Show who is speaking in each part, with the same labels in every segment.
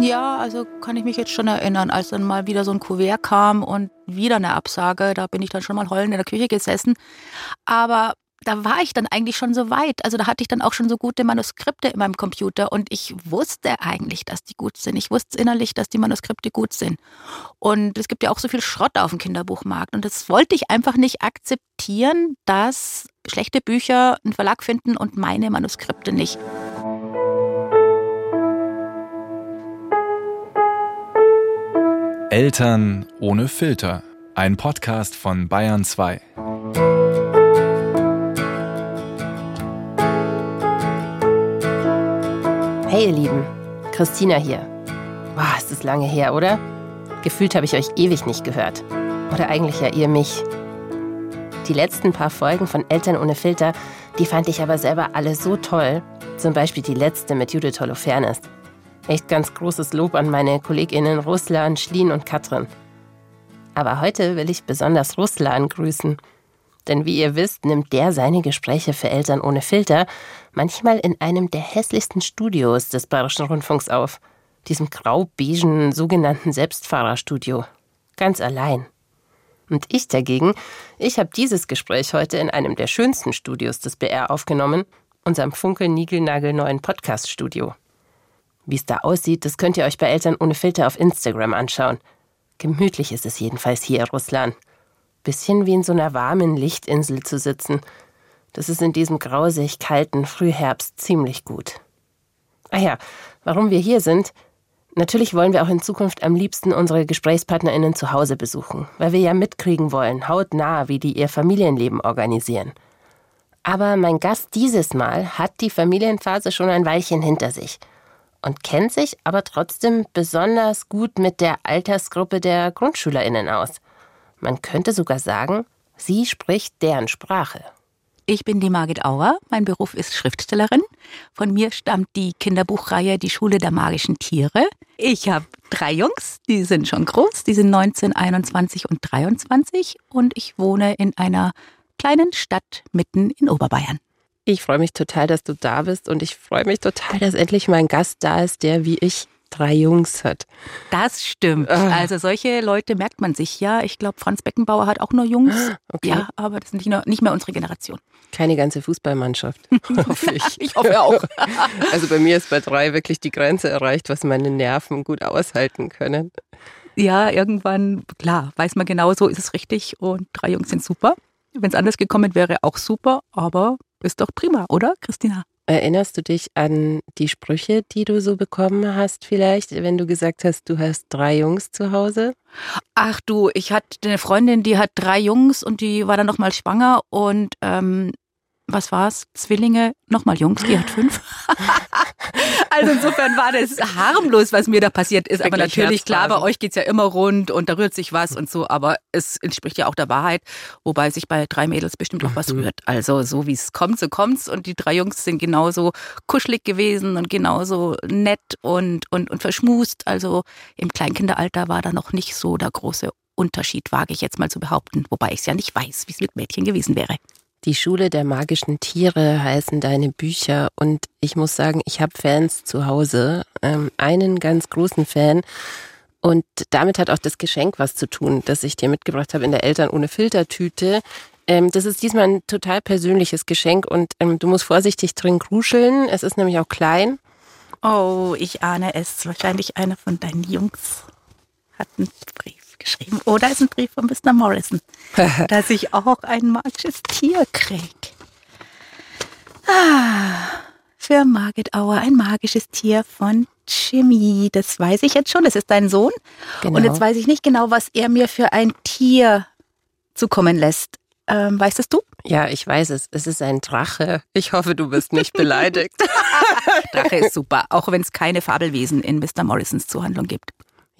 Speaker 1: Ja, also kann ich mich jetzt schon erinnern, als dann mal wieder so ein Kuvert kam und wieder eine Absage, da bin ich dann schon mal heulend in der Küche gesessen. Aber da war ich dann eigentlich schon so weit. Also da hatte ich dann auch schon so gute Manuskripte in meinem Computer und ich wusste eigentlich, dass die gut sind. Ich wusste innerlich, dass die Manuskripte gut sind. Und es gibt ja auch so viel Schrott auf dem Kinderbuchmarkt und das wollte ich einfach nicht akzeptieren, dass schlechte Bücher einen Verlag finden und meine Manuskripte nicht.
Speaker 2: Eltern ohne Filter. Ein Podcast von Bayern 2.
Speaker 3: Hey ihr Lieben, Christina hier. Boah, ist das lange her, oder? Gefühlt habe ich euch ewig nicht gehört. Oder eigentlich ja ihr mich. Die letzten paar Folgen von Eltern ohne Filter, die fand ich aber selber alle so toll. Zum Beispiel die letzte mit Judith Holofernes. Echt ganz großes Lob an meine KollegInnen Ruslan, Schlien und Katrin. Aber heute will ich besonders Ruslan grüßen. Denn wie ihr wisst, nimmt der seine Gespräche für Eltern ohne Filter manchmal in einem der hässlichsten Studios des Bayerischen Rundfunks auf. Diesem grau-beigen sogenannten Selbstfahrerstudio. Ganz allein. Und ich dagegen, ich habe dieses Gespräch heute in einem der schönsten Studios des BR aufgenommen, unserem funkel-nigelnagel-neuen Podcast-Studio. Wie es da aussieht, das könnt ihr euch bei Eltern ohne Filter auf Instagram anschauen. Gemütlich ist es jedenfalls hier in Russland. Bisschen wie in so einer warmen Lichtinsel zu sitzen. Das ist in diesem grausig kalten Frühherbst ziemlich gut. Ah ja, warum wir hier sind? Natürlich wollen wir auch in Zukunft am liebsten unsere GesprächspartnerInnen zu Hause besuchen, weil wir ja mitkriegen wollen, hautnah, wie die ihr Familienleben organisieren. Aber mein Gast dieses Mal hat die Familienphase schon ein Weilchen hinter sich und kennt sich aber trotzdem besonders gut mit der Altersgruppe der GrundschülerInnen aus. Man könnte sogar sagen, sie spricht deren Sprache.
Speaker 1: Ich bin die Margit Auer, mein Beruf ist Schriftstellerin. Von mir stammt die Kinderbuchreihe Die Schule der magischen Tiere. Ich habe drei Jungs, die sind schon groß, die sind 19, 21 und 23 und ich wohne in einer kleinen Stadt mitten in Oberbayern.
Speaker 3: Ich freue mich total, dass du da bist und ich freue mich total, dass endlich mein Gast da ist, der wie ich drei Jungs hat.
Speaker 1: Das stimmt. Ah. Also solche Leute merkt man sich ja. Ich glaube, Franz Beckenbauer hat auch nur Jungs. Ah, okay. Ja, aber das ist nicht, nur, nicht mehr unsere Generation.
Speaker 3: Keine ganze Fußballmannschaft, hoffe ich.
Speaker 1: ich hoffe auch.
Speaker 3: Also bei mir ist bei drei wirklich die Grenze erreicht, was meine Nerven gut aushalten können.
Speaker 1: Ja, irgendwann, klar, weiß man genau, so ist es richtig und drei Jungs sind super. Wenn es anders gekommen wäre, auch super, aber ist doch prima, oder, Christina?
Speaker 3: Erinnerst du dich an die Sprüche, die du so bekommen hast, vielleicht, wenn du gesagt hast, du hast drei Jungs zu Hause?
Speaker 1: Ach du, ich hatte eine Freundin, die hat drei Jungs und die war dann noch mal schwanger und ähm, was war's? Zwillinge, nochmal Jungs, die hat fünf. also insofern war das harmlos, was mir da passiert ist. Aber natürlich, klar, bei euch geht's ja immer rund und da rührt sich was und so, aber es entspricht ja auch der Wahrheit, wobei sich bei drei Mädels bestimmt auch was rührt. Also so wie es kommt, so kommt's. Und die drei Jungs sind genauso kuschelig gewesen und genauso nett und, und, und verschmust. Also im Kleinkinderalter war da noch nicht so der große Unterschied, wage ich jetzt mal zu behaupten, wobei ich es ja nicht weiß, wie es mit Mädchen gewesen wäre.
Speaker 3: Die Schule der magischen Tiere heißen deine Bücher und ich muss sagen, ich habe Fans zu Hause. Ähm, einen ganz großen Fan. Und damit hat auch das Geschenk was zu tun, das ich dir mitgebracht habe in der Eltern ohne Filtertüte. Ähm, das ist diesmal ein total persönliches Geschenk und ähm, du musst vorsichtig drin kruscheln. Es ist nämlich auch klein.
Speaker 1: Oh, ich ahne es. Wahrscheinlich einer von deinen Jungs hat einen Brief geschrieben. Oder ist ein Brief von Mr. Morrison, dass ich auch ein magisches Tier kriege. Ah, für Margit Auer ein magisches Tier von Jimmy. Das weiß ich jetzt schon. Das ist dein Sohn. Genau. Und jetzt weiß ich nicht genau, was er mir für ein Tier zukommen lässt. Ähm, weißt es du?
Speaker 3: Ja, ich weiß es. Es ist ein Drache. Ich hoffe, du bist nicht beleidigt.
Speaker 1: Drache ist super, auch wenn es keine Fabelwesen in Mr. Morrisons Zuhandlung gibt.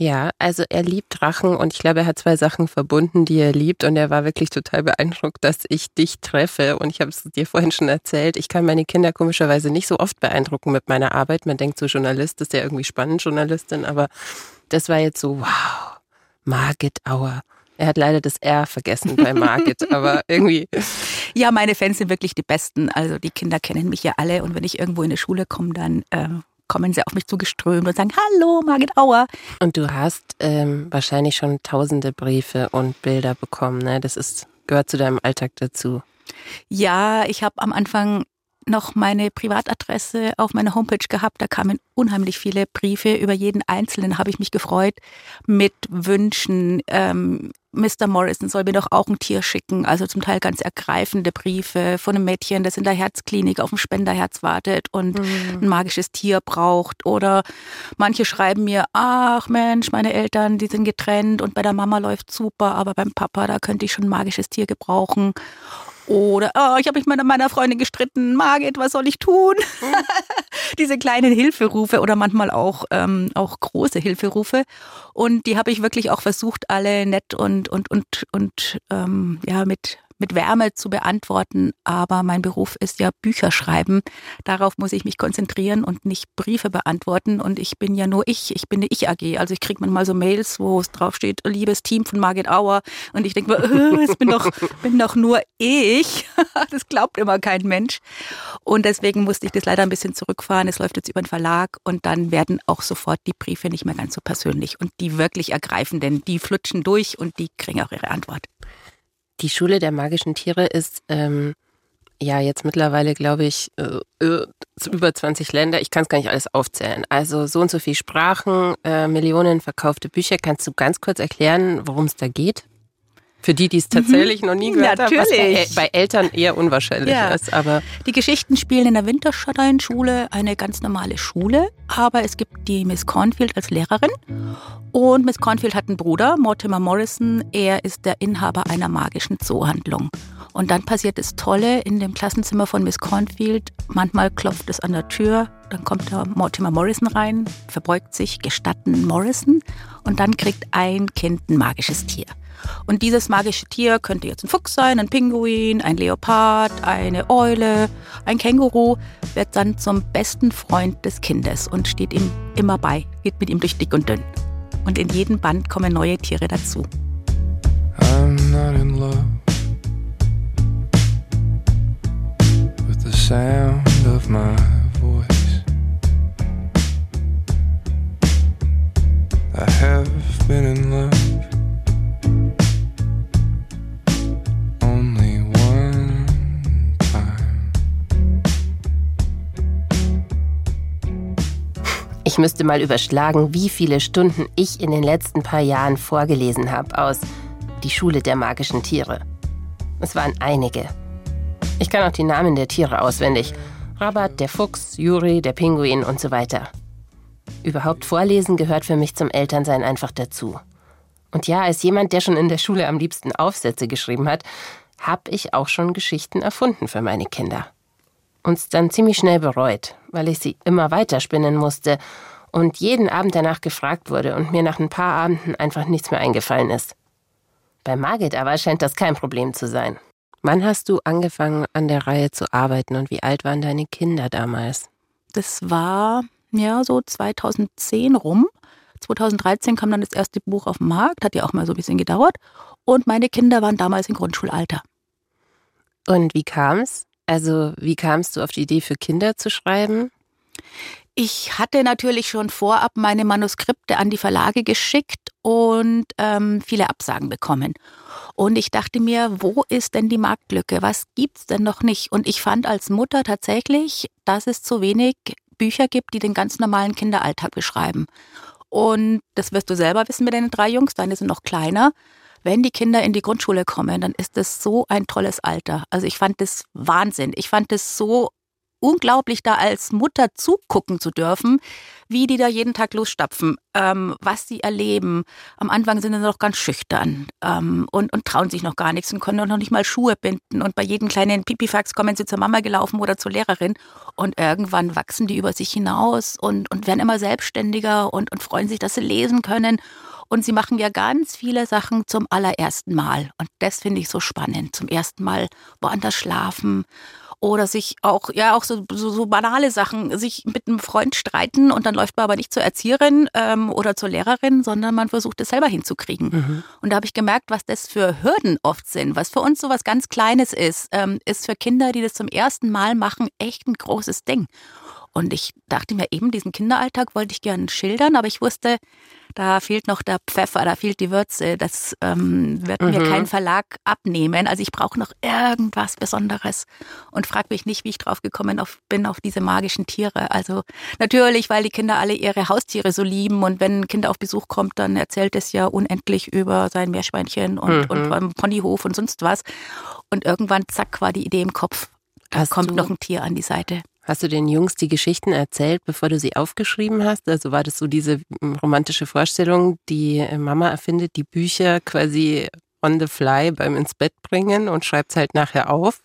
Speaker 3: Ja, also er liebt Drachen und ich glaube, er hat zwei Sachen verbunden, die er liebt und er war wirklich total beeindruckt, dass ich dich treffe und ich habe es dir vorhin schon erzählt, ich kann meine Kinder komischerweise nicht so oft beeindrucken mit meiner Arbeit. Man denkt so, Journalist ist ja irgendwie spannend, Journalistin, aber das war jetzt so, wow, Margit Auer. Er hat leider das R vergessen bei Margit, aber irgendwie.
Speaker 1: Ja, meine Fans sind wirklich die Besten. Also die Kinder kennen mich ja alle und wenn ich irgendwo in die Schule komme, dann äh, kommen sie auf mich zugeströmt und sagen, hallo Margit Auer.
Speaker 3: Und du hast ähm, wahrscheinlich schon tausende Briefe und Bilder bekommen, ne? Das ist, gehört zu deinem Alltag dazu.
Speaker 1: Ja, ich habe am Anfang noch meine Privatadresse auf meiner Homepage gehabt. Da kamen unheimlich viele Briefe. Über jeden einzelnen habe ich mich gefreut mit Wünschen. Ähm, Mr. Morrison soll mir doch auch ein Tier schicken. Also zum Teil ganz ergreifende Briefe von einem Mädchen, das in der Herzklinik auf ein Spenderherz wartet und mhm. ein magisches Tier braucht. Oder manche schreiben mir, ach Mensch, meine Eltern, die sind getrennt und bei der Mama läuft super, aber beim Papa, da könnte ich schon ein magisches Tier gebrauchen. Oder, oh, ich habe mich mit meiner Freundin gestritten, Margit, was soll ich tun? Mhm. Diese kleinen Hilferufe oder manchmal auch, ähm, auch große Hilferufe. Und die habe ich wirklich auch versucht, alle nett und, und, und, und ähm, ja, mit mit Wärme zu beantworten, aber mein Beruf ist ja Bücher schreiben. Darauf muss ich mich konzentrieren und nicht Briefe beantworten. Und ich bin ja nur ich, ich bin eine Ich-AG. Also ich kriege manchmal so Mails, wo es draufsteht, liebes Team von Margit Auer. Und ich denke mir, äh, ich bin doch, bin doch nur ich. das glaubt immer kein Mensch. Und deswegen musste ich das leider ein bisschen zurückfahren. Es läuft jetzt über den Verlag und dann werden auch sofort die Briefe nicht mehr ganz so persönlich. Und die wirklich ergreifenden, die flutschen durch und die kriegen auch ihre Antwort.
Speaker 3: Die Schule der magischen Tiere ist ähm, ja jetzt mittlerweile, glaube ich, äh, äh über 20 Länder. Ich kann es gar nicht alles aufzählen. Also so und so viele Sprachen, äh, Millionen verkaufte Bücher. Kannst du ganz kurz erklären, worum es da geht? Für die, die es tatsächlich mhm. noch nie gehört
Speaker 1: Natürlich.
Speaker 3: haben, was bei, bei, Eltern eher unwahrscheinlich ja. ist. Aber
Speaker 1: die Geschichten spielen in der Winterschein-Schule, eine ganz normale Schule. Aber es gibt die Miss Cornfield als Lehrerin. Und Miss Cornfield hat einen Bruder, Mortimer Morrison. Er ist der Inhaber einer magischen Zoohandlung. Und dann passiert das Tolle in dem Klassenzimmer von Miss Cornfield. Manchmal klopft es an der Tür, dann kommt der Mortimer Morrison rein, verbeugt sich, gestatten Morrison und dann kriegt ein Kind ein magisches Tier. Und dieses magische Tier könnte jetzt ein Fuchs sein, ein Pinguin, ein Leopard, eine Eule, ein Känguru, wird dann zum besten Freund des Kindes und steht ihm immer bei, geht mit ihm durch dick und dünn. Und in jedem Band kommen neue Tiere dazu. I'm not in love sound of my voice. I have been in love. Ich müsste mal überschlagen, wie viele Stunden ich in den letzten paar Jahren vorgelesen habe aus Die Schule der magischen Tiere. Es waren einige. Ich kann auch die Namen der Tiere auswendig. Rabat, der Fuchs, Juri, der Pinguin und so weiter. Überhaupt vorlesen gehört für mich zum Elternsein einfach dazu. Und ja, als jemand, der schon in der Schule am liebsten Aufsätze geschrieben hat, habe ich auch schon Geschichten erfunden für meine Kinder uns dann ziemlich schnell bereut, weil ich sie immer weiter spinnen musste und jeden Abend danach gefragt wurde und mir nach ein paar Abenden einfach nichts mehr eingefallen ist. Bei Margit aber scheint das kein Problem zu sein. Wann hast du angefangen, an der Reihe zu arbeiten und wie alt waren deine Kinder damals? Das war ja so 2010 rum. 2013 kam dann das erste Buch auf den Markt, hat ja auch mal so ein bisschen gedauert. Und meine Kinder waren damals im Grundschulalter.
Speaker 3: Und wie kam es? Also wie kamst du auf die Idee, für Kinder zu schreiben?
Speaker 1: Ich hatte natürlich schon vorab meine Manuskripte an die Verlage geschickt und ähm, viele Absagen bekommen. Und ich dachte mir, wo ist denn die Marktlücke? Was gibt's denn noch nicht? Und ich fand als Mutter tatsächlich, dass es zu wenig Bücher gibt, die den ganz normalen Kinderalltag beschreiben. Und das wirst du selber wissen mit deinen drei Jungs, deine sind noch kleiner wenn die Kinder in die Grundschule kommen, dann ist das so ein tolles Alter. Also ich fand das Wahnsinn. Ich fand das so unglaublich, da als Mutter zugucken zu dürfen, wie die da jeden Tag losstapfen, ähm, was sie erleben. Am Anfang sind sie noch ganz schüchtern ähm, und, und trauen sich noch gar nichts und können noch nicht mal Schuhe binden. Und bei jedem kleinen Pipifax kommen sie zur Mama gelaufen oder zur Lehrerin. Und irgendwann wachsen die über sich hinaus und, und werden immer selbstständiger und, und freuen sich, dass sie lesen können. Und sie machen ja ganz viele Sachen zum allerersten Mal. Und das finde ich so spannend. Zum ersten Mal woanders schlafen oder sich auch, ja, auch so, so, so banale Sachen, sich mit einem Freund streiten und dann läuft man aber nicht zur Erzieherin ähm, oder zur Lehrerin, sondern man versucht es selber hinzukriegen. Mhm. Und da habe ich gemerkt, was das für Hürden oft sind. Was für uns so was ganz Kleines ist, ähm, ist für Kinder, die das zum ersten Mal machen, echt ein großes Ding. Und ich dachte mir eben, diesen Kinderalltag wollte ich gerne schildern, aber ich wusste, da fehlt noch der Pfeffer, da fehlt die Würze. Das ähm, wird mhm. mir kein Verlag abnehmen. Also ich brauche noch irgendwas Besonderes und frage mich nicht, wie ich drauf gekommen bin auf diese magischen Tiere. Also natürlich, weil die Kinder alle ihre Haustiere so lieben und wenn ein Kind auf Besuch kommt, dann erzählt es ja unendlich über sein Meerschweinchen und, mhm. und beim Ponyhof und sonst was. Und irgendwann, zack, war die Idee im Kopf. Da Hast kommt noch ein Tier an die Seite.
Speaker 3: Hast du den Jungs die Geschichten erzählt, bevor du sie aufgeschrieben hast? Also war das so diese hm, romantische Vorstellung, die äh, Mama erfindet, die Bücher quasi on the fly beim ins Bett bringen und schreibt es halt nachher auf?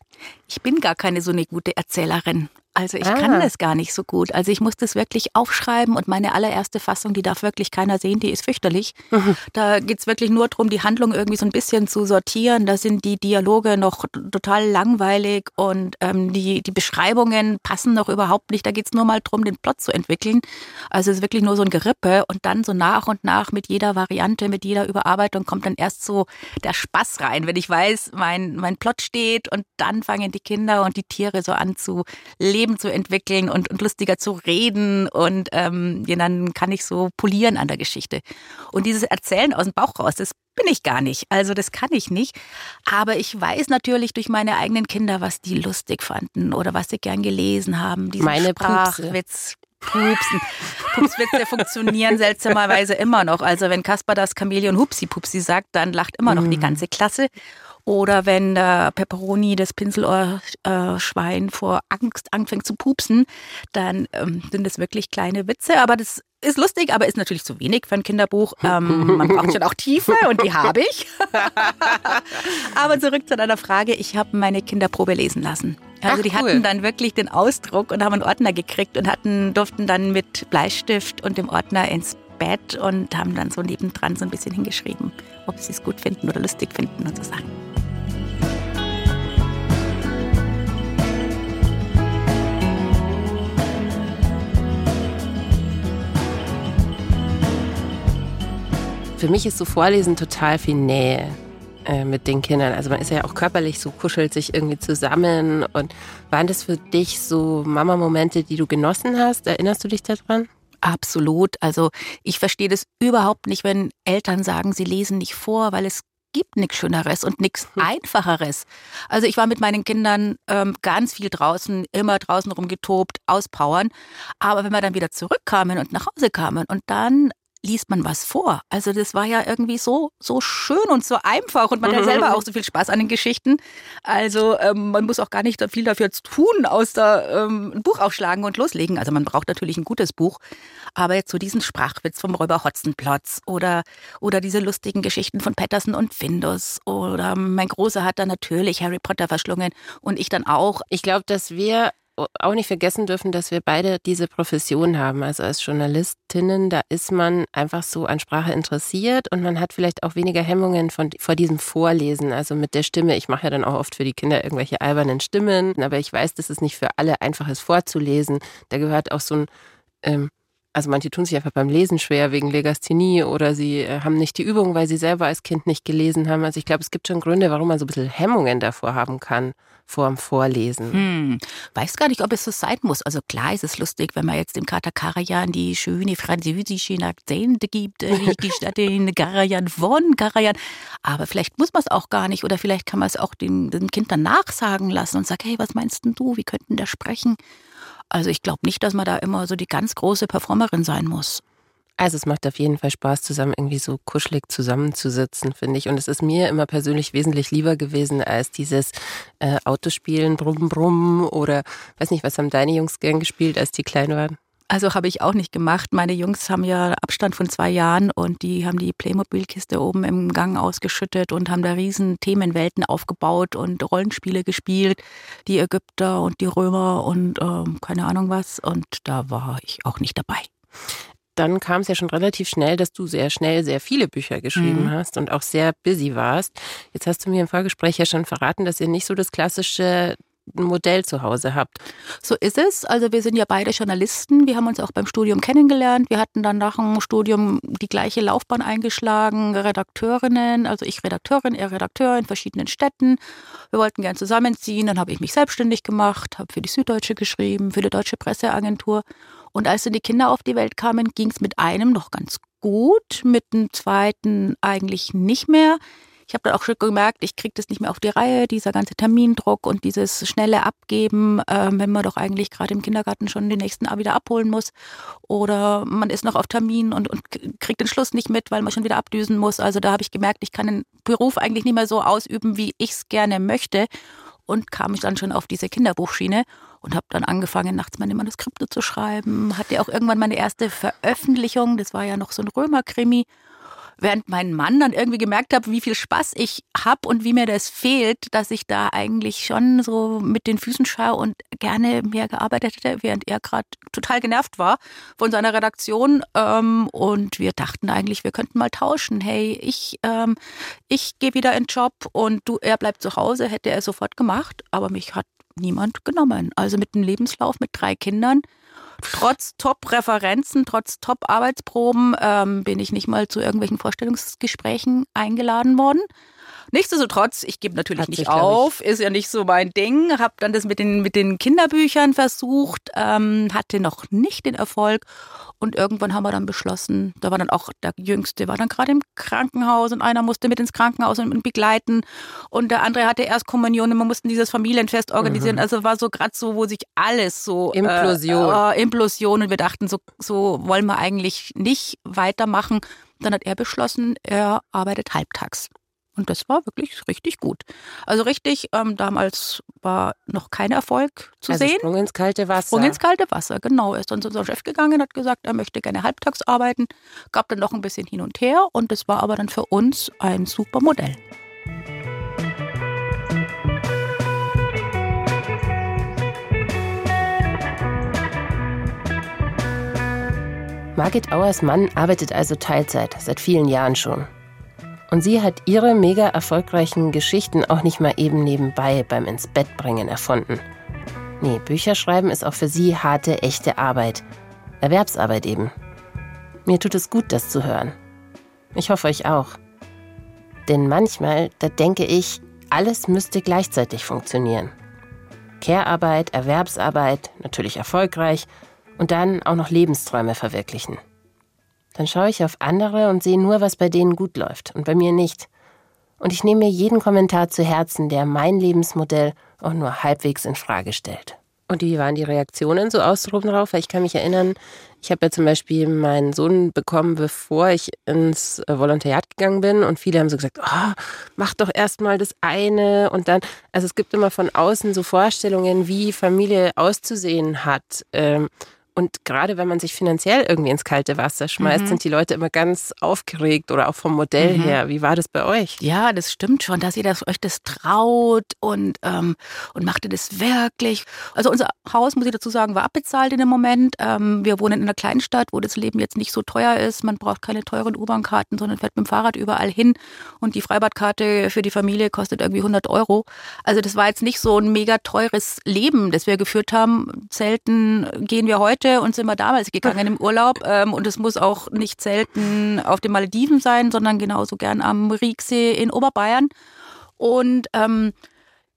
Speaker 1: Ich bin gar keine so eine gute Erzählerin. Also ich ah. kann das gar nicht so gut. Also ich muss das wirklich aufschreiben und meine allererste Fassung, die darf wirklich keiner sehen, die ist fürchterlich. Mhm. Da geht's wirklich nur darum, die Handlung irgendwie so ein bisschen zu sortieren. Da sind die Dialoge noch total langweilig und ähm, die, die Beschreibungen passen noch überhaupt nicht. Da geht's nur mal darum, den Plot zu entwickeln. Also es ist wirklich nur so ein Gerippe und dann so nach und nach mit jeder Variante, mit jeder Überarbeitung kommt dann erst so der Spaß rein, wenn ich weiß, mein, mein Plot steht und dann fangen die Kinder und die Tiere so an zu leben Leben zu entwickeln und, und lustiger zu reden und ähm, dann kann ich so polieren an der Geschichte. Und dieses Erzählen aus dem Bauch raus, das bin ich gar nicht. Also das kann ich nicht. Aber ich weiß natürlich durch meine eigenen Kinder, was die lustig fanden oder was sie gern gelesen haben.
Speaker 3: Diesen meine Sprachwitz.
Speaker 1: Pupsen. Pupswitze funktionieren seltsamerweise immer noch. Also wenn Kasper das Chamäleon Hupsi Pupsi sagt, dann lacht immer noch mm. die ganze Klasse. Oder wenn der Pepperoni, das Pinselohrschwein, vor Angst anfängt zu pupsen, dann ähm, sind das wirklich kleine Witze. Aber das ist lustig, aber ist natürlich zu wenig für ein Kinderbuch. Ähm, man braucht schon auch Tiefe und die habe ich. aber zurück zu deiner Frage. Ich habe meine Kinderprobe lesen lassen. Also Ach, die hatten dann wirklich den Ausdruck und haben einen Ordner gekriegt und hatten, durften dann mit Bleistift und dem Ordner ins Bett und haben dann so nebendran so ein bisschen hingeschrieben, ob sie es gut finden oder lustig finden und so Sachen.
Speaker 3: Für mich ist so Vorlesen total viel Nähe äh, mit den Kindern. Also man ist ja auch körperlich so, kuschelt sich irgendwie zusammen. Und waren das für dich so Mama-Momente, die du genossen hast? Erinnerst du dich daran?
Speaker 1: Absolut. Also ich verstehe das überhaupt nicht, wenn Eltern sagen, sie lesen nicht vor, weil es gibt nichts Schöneres und nichts hm. Einfacheres. Also ich war mit meinen Kindern ähm, ganz viel draußen, immer draußen rumgetobt, auspowern. Aber wenn wir dann wieder zurückkamen und nach Hause kamen und dann liest man was vor. Also das war ja irgendwie so, so schön und so einfach und man hat selber auch so viel Spaß an den Geschichten. Also ähm, man muss auch gar nicht viel dafür tun, außer ähm, ein Buch aufschlagen und loslegen. Also man braucht natürlich ein gutes Buch. Aber jetzt so diesen Sprachwitz vom Räuber Hotzenplotz oder, oder diese lustigen Geschichten von Patterson und Findus oder mein Großer hat dann natürlich Harry Potter verschlungen und ich dann auch.
Speaker 3: Ich glaube, dass wir auch nicht vergessen dürfen, dass wir beide diese Profession haben. Also als Journalistinnen, da ist man einfach so an Sprache interessiert und man hat vielleicht auch weniger Hemmungen von, vor diesem Vorlesen, also mit der Stimme. Ich mache ja dann auch oft für die Kinder irgendwelche albernen Stimmen, aber ich weiß, dass es nicht für alle einfach ist vorzulesen. Da gehört auch so ein ähm, also manche tun sich einfach beim Lesen schwer wegen Legasthenie oder sie äh, haben nicht die Übung, weil sie selber als Kind nicht gelesen haben. Also ich glaube, es gibt schon Gründe, warum man so ein bisschen Hemmungen davor haben kann vor dem Vorlesen.
Speaker 1: Hm. Weiß gar nicht, ob es so sein muss. Also klar ist es lustig, wenn man jetzt dem Kater Karajan die schöne französische Akzente gibt, äh, die Stadt in Karajan von Karajan. Aber vielleicht muss man es auch gar nicht oder vielleicht kann man es auch dem, dem Kind dann nachsagen lassen und sagen, hey, was meinst denn du? Wie könnten der sprechen? Also ich glaube nicht, dass man da immer so die ganz große Performerin sein muss.
Speaker 3: Also es macht auf jeden Fall Spaß, zusammen irgendwie so kuschelig zusammenzusitzen, finde ich. Und es ist mir immer persönlich wesentlich lieber gewesen als dieses äh, Autospielen, Brumm, Brumm oder weiß nicht, was haben deine Jungs gern gespielt, als die klein waren?
Speaker 1: Also habe ich auch nicht gemacht. Meine Jungs haben ja Abstand von zwei Jahren und die haben die Playmobil-Kiste oben im Gang ausgeschüttet und haben da riesen Themenwelten aufgebaut und Rollenspiele gespielt. Die Ägypter und die Römer und ähm, keine Ahnung was. Und da war ich auch nicht dabei
Speaker 3: dann kam es ja schon relativ schnell, dass du sehr schnell sehr viele Bücher geschrieben mhm. hast und auch sehr busy warst. Jetzt hast du mir im Vorgespräch ja schon verraten, dass ihr nicht so das klassische ein Modell zu Hause habt.
Speaker 1: So ist es. Also wir sind ja beide Journalisten. Wir haben uns auch beim Studium kennengelernt. Wir hatten dann nach dem Studium die gleiche Laufbahn eingeschlagen, Redakteurinnen, also ich Redakteurin, er Redakteur in verschiedenen Städten. Wir wollten gern zusammenziehen. Dann habe ich mich selbstständig gemacht, habe für die Süddeutsche geschrieben, für die Deutsche Presseagentur. Und als dann die Kinder auf die Welt kamen, ging es mit einem noch ganz gut, mit dem zweiten eigentlich nicht mehr. Ich habe dann auch schon gemerkt, ich kriege das nicht mehr auf die Reihe, dieser ganze Termindruck und dieses schnelle Abgeben, äh, wenn man doch eigentlich gerade im Kindergarten schon den nächsten A wieder abholen muss. Oder man ist noch auf Termin und, und kriegt den Schluss nicht mit, weil man schon wieder abdüsen muss. Also da habe ich gemerkt, ich kann den Beruf eigentlich nicht mehr so ausüben, wie ich es gerne möchte. Und kam ich dann schon auf diese Kinderbuchschiene und habe dann angefangen, nachts meine Manuskripte zu schreiben. Hatte auch irgendwann meine erste Veröffentlichung. Das war ja noch so ein Römerkrimi während mein Mann dann irgendwie gemerkt hat, wie viel Spaß ich habe und wie mir das fehlt, dass ich da eigentlich schon so mit den Füßen schaue und gerne mehr gearbeitet hätte, während er gerade total genervt war von seiner Redaktion. Ähm, und wir dachten eigentlich, wir könnten mal tauschen. Hey, ich, ähm, ich gehe wieder in den Job und du, er bleibt zu Hause, hätte er sofort gemacht, aber mich hat niemand genommen. Also mit einem Lebenslauf mit drei Kindern Trotz Top-Referenzen, trotz Top-Arbeitsproben ähm, bin ich nicht mal zu irgendwelchen Vorstellungsgesprächen eingeladen worden. Nichtsdestotrotz, ich gebe natürlich Hat nicht auf, ist ja nicht so mein Ding. Habe dann das mit den, mit den Kinderbüchern versucht, ähm, hatte noch nicht den Erfolg. Und irgendwann haben wir dann beschlossen, da war dann auch der Jüngste, war dann gerade im Krankenhaus und einer musste mit ins Krankenhaus und begleiten. Und der andere hatte erst Kommunion und wir mussten dieses Familienfest organisieren. Mhm. Also war so gerade so, wo sich alles so.
Speaker 3: Äh, Implosion.
Speaker 1: Äh, äh, Implosion. Und wir dachten, so, so wollen wir eigentlich nicht weitermachen. Dann hat er beschlossen, er arbeitet halbtags. Und das war wirklich richtig gut. Also richtig, ähm, damals war noch kein Erfolg zu
Speaker 3: also
Speaker 1: sehen.
Speaker 3: Sprung ins kalte Wasser.
Speaker 1: Sprung ins kalte Wasser, genau. Er ist dann zu unserem Chef gegangen, hat gesagt, er möchte gerne halbtags arbeiten. Gab dann noch ein bisschen hin und her und das war aber dann für uns ein super Modell.
Speaker 3: Margit Auers Mann arbeitet also Teilzeit, seit vielen Jahren schon. Und sie hat ihre mega erfolgreichen Geschichten auch nicht mal eben nebenbei beim ins Bett bringen erfunden. Nee, Bücherschreiben ist auch für sie harte, echte Arbeit. Erwerbsarbeit eben. Mir tut es gut, das zu hören. Ich hoffe euch auch. Denn manchmal, da denke ich, alles müsste gleichzeitig funktionieren. Care-Arbeit, Erwerbsarbeit, natürlich erfolgreich und dann auch noch Lebensträume verwirklichen. Dann schaue ich auf andere und sehe nur, was bei denen gut läuft und bei mir nicht. Und ich nehme mir jeden Kommentar zu Herzen, der mein Lebensmodell auch nur halbwegs in Frage stellt. Und wie waren die Reaktionen so ausgehoben drauf? Weil ich kann mich erinnern, ich habe ja zum Beispiel meinen Sohn bekommen, bevor ich ins Volontariat gegangen bin. Und viele haben so gesagt, oh, mach doch erstmal das eine. Und dann, also es gibt immer von außen so Vorstellungen, wie Familie auszusehen hat. Ähm, und gerade wenn man sich finanziell irgendwie ins kalte Wasser schmeißt, mhm. sind die Leute immer ganz aufgeregt oder auch vom Modell mhm. her. Wie war das bei euch?
Speaker 1: Ja, das stimmt schon, dass ihr das, euch das traut und, ähm, und macht ihr das wirklich. Also unser Haus, muss ich dazu sagen, war abbezahlt in dem Moment. Ähm, wir wohnen in einer Kleinstadt, wo das Leben jetzt nicht so teuer ist. Man braucht keine teuren U-Bahn-Karten, sondern fährt mit dem Fahrrad überall hin. Und die Freibadkarte für die Familie kostet irgendwie 100 Euro. Also das war jetzt nicht so ein mega teures Leben, das wir geführt haben. Selten gehen wir heute heute und sind wir damals gegangen im Urlaub. Ähm, und es muss auch nicht selten auf den Malediven sein, sondern genauso gern am Rieksee in Oberbayern. Und ähm,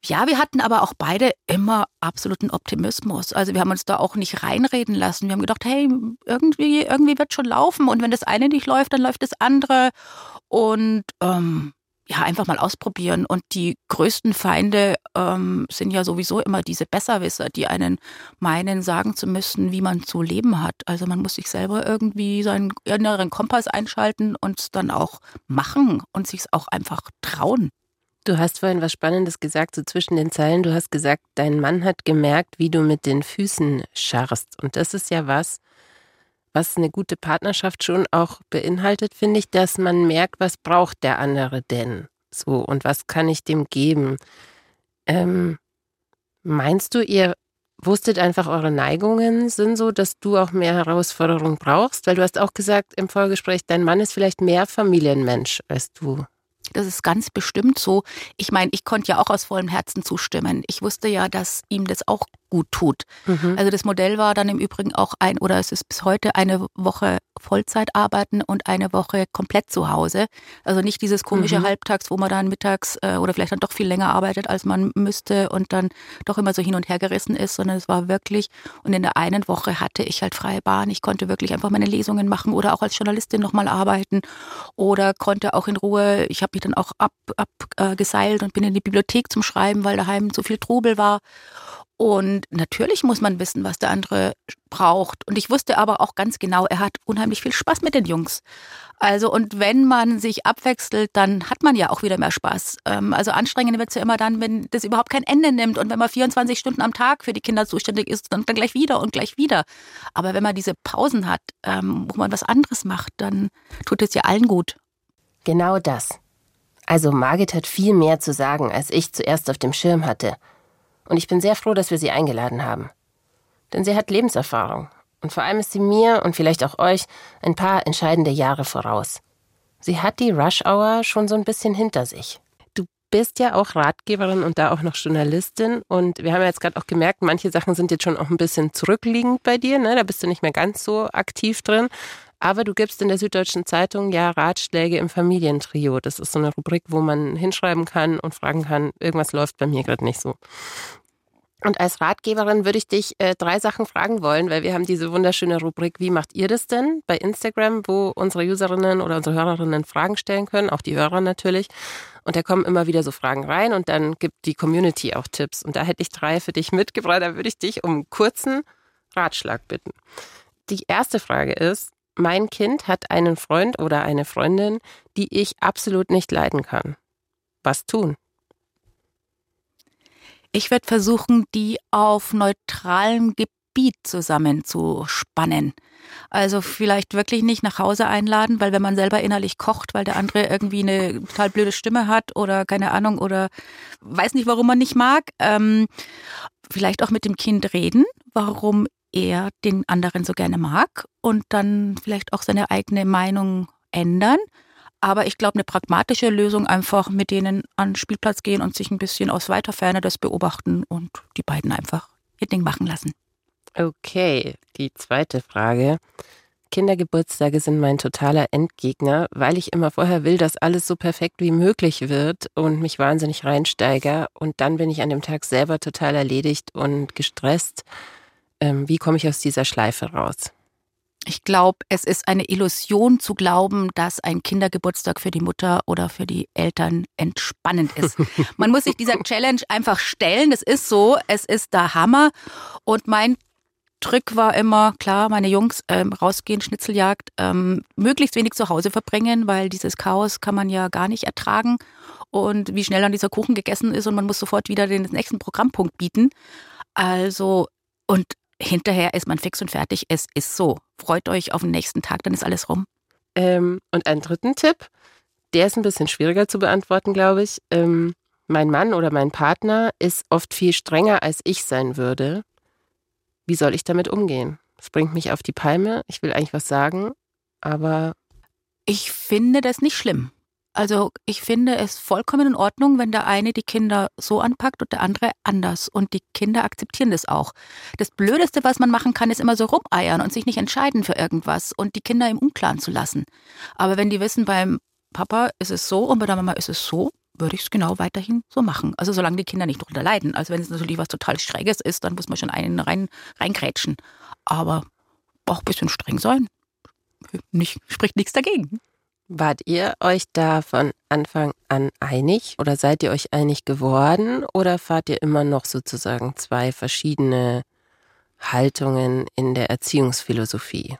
Speaker 1: ja, wir hatten aber auch beide immer absoluten Optimismus. Also wir haben uns da auch nicht reinreden lassen. Wir haben gedacht, hey, irgendwie, irgendwie wird schon laufen. Und wenn das eine nicht läuft, dann läuft das andere. Und ähm, ja, einfach mal ausprobieren. Und die größten Feinde ähm, sind ja sowieso immer diese Besserwisser, die einen meinen, sagen zu müssen, wie man zu leben hat. Also man muss sich selber irgendwie seinen inneren Kompass einschalten und dann auch machen und sich auch einfach trauen.
Speaker 3: Du hast vorhin was Spannendes gesagt, so zwischen den Zeilen. Du hast gesagt, dein Mann hat gemerkt, wie du mit den Füßen scharrst. Und das ist ja was, was eine gute Partnerschaft schon auch beinhaltet, finde ich, dass man merkt, was braucht der andere denn so und was kann ich dem geben. Ähm, meinst du, ihr wusstet einfach, eure Neigungen sind so, dass du auch mehr Herausforderungen brauchst? Weil du hast auch gesagt im Vorgespräch, dein Mann ist vielleicht mehr Familienmensch als du.
Speaker 1: Das ist ganz bestimmt so. Ich meine, ich konnte ja auch aus vollem Herzen zustimmen. Ich wusste ja, dass ihm das auch gut tut. Mhm. Also das Modell war dann im Übrigen auch ein, oder es ist bis heute eine Woche Vollzeit arbeiten und eine Woche komplett zu Hause. Also nicht dieses komische mhm. Halbtags, wo man dann mittags äh, oder vielleicht dann doch viel länger arbeitet, als man müsste und dann doch immer so hin und her gerissen ist, sondern es war wirklich, und in der einen Woche hatte ich halt freie Bahn. Ich konnte wirklich einfach meine Lesungen machen oder auch als Journalistin nochmal arbeiten oder konnte auch in Ruhe, ich habe mich dann auch abgeseilt ab, äh, und bin in die Bibliothek zum Schreiben, weil daheim zu viel Trubel war. Und natürlich muss man wissen, was der andere braucht. Und ich wusste aber auch ganz genau, er hat unheimlich viel Spaß mit den Jungs. Also, und wenn man sich abwechselt, dann hat man ja auch wieder mehr Spaß. Ähm, also anstrengend wird es ja immer dann, wenn das überhaupt kein Ende nimmt und wenn man 24 Stunden am Tag für die Kinder zuständig ist, dann, dann gleich wieder und gleich wieder. Aber wenn man diese Pausen hat, ähm, wo man was anderes macht, dann tut es ja allen gut.
Speaker 3: Genau das. Also Margit hat viel mehr zu sagen, als ich zuerst auf dem Schirm hatte. Und ich bin sehr froh, dass wir sie eingeladen haben. Denn sie hat Lebenserfahrung. Und vor allem ist sie mir und vielleicht auch euch ein paar entscheidende Jahre voraus. Sie hat die Rush Hour schon so ein bisschen hinter sich. Du bist ja auch Ratgeberin und da auch noch Journalistin. Und wir haben ja jetzt gerade auch gemerkt, manche Sachen sind jetzt schon auch ein bisschen zurückliegend bei dir. Ne? Da bist du nicht mehr ganz so aktiv drin. Aber du gibst in der Süddeutschen Zeitung ja Ratschläge im Familientrio. Das ist so eine Rubrik, wo man hinschreiben kann und fragen kann, irgendwas läuft bei mir gerade nicht so. Und als Ratgeberin würde ich dich äh, drei Sachen fragen wollen, weil wir haben diese wunderschöne Rubrik Wie macht ihr das denn bei Instagram, wo unsere Userinnen oder unsere Hörerinnen Fragen stellen können, auch die Hörer natürlich. Und da kommen immer wieder so Fragen rein und dann gibt die Community auch Tipps. Und da hätte ich drei für dich mitgebracht. Da würde ich dich um einen kurzen Ratschlag bitten. Die erste Frage ist, mein Kind hat einen Freund oder eine Freundin, die ich absolut nicht leiden kann. Was tun?
Speaker 1: Ich werde versuchen, die auf neutralem Gebiet zusammenzuspannen. Also vielleicht wirklich nicht nach Hause einladen, weil wenn man selber innerlich kocht, weil der andere irgendwie eine total blöde Stimme hat oder keine Ahnung oder weiß nicht, warum man nicht mag, ähm, vielleicht auch mit dem Kind reden, warum er den anderen so gerne mag und dann vielleicht auch seine eigene Meinung ändern. Aber ich glaube, eine pragmatische Lösung einfach mit denen an den Spielplatz gehen und sich ein bisschen aus weiter Ferne das beobachten und die beiden einfach ihr Ding machen lassen.
Speaker 3: Okay, die zweite Frage. Kindergeburtstage sind mein totaler Endgegner, weil ich immer vorher will, dass alles so perfekt wie möglich wird und mich wahnsinnig reinsteige. Und dann bin ich an dem Tag selber total erledigt und gestresst. Ähm, wie komme ich aus dieser Schleife raus?
Speaker 1: Ich glaube, es ist eine Illusion zu glauben, dass ein Kindergeburtstag für die Mutter oder für die Eltern entspannend ist. Man muss sich dieser Challenge einfach stellen. Es ist so, es ist der Hammer. Und mein Trick war immer, klar, meine Jungs ähm, rausgehen, Schnitzeljagd, ähm, möglichst wenig zu Hause verbringen, weil dieses Chaos kann man ja gar nicht ertragen. Und wie schnell dann dieser Kuchen gegessen ist und man muss sofort wieder den nächsten Programmpunkt bieten. Also, und hinterher ist man fix und fertig. Es ist so. Freut euch auf den nächsten Tag, dann ist alles rum.
Speaker 3: Ähm, und einen dritten Tipp, der ist ein bisschen schwieriger zu beantworten, glaube ich. Ähm, mein Mann oder mein Partner ist oft viel strenger, als ich sein würde. Wie soll ich damit umgehen? Es bringt mich auf die Palme. Ich will eigentlich was sagen, aber.
Speaker 1: Ich finde das nicht schlimm. Also ich finde es vollkommen in Ordnung, wenn der eine die Kinder so anpackt und der andere anders. Und die Kinder akzeptieren das auch. Das Blödeste, was man machen kann, ist immer so rumeiern und sich nicht entscheiden für irgendwas und die Kinder im Unklaren zu lassen. Aber wenn die wissen, beim Papa ist es so und bei der Mama ist es so, würde ich es genau weiterhin so machen. Also solange die Kinder nicht drunter leiden. Also wenn es natürlich was total Schräges ist, dann muss man schon einen rein, reingrätschen. Aber auch ein bisschen streng sein. Nicht, spricht nichts dagegen.
Speaker 3: Wart ihr euch da von Anfang an einig oder seid ihr euch einig geworden oder fahrt ihr immer noch sozusagen zwei verschiedene Haltungen in der Erziehungsphilosophie?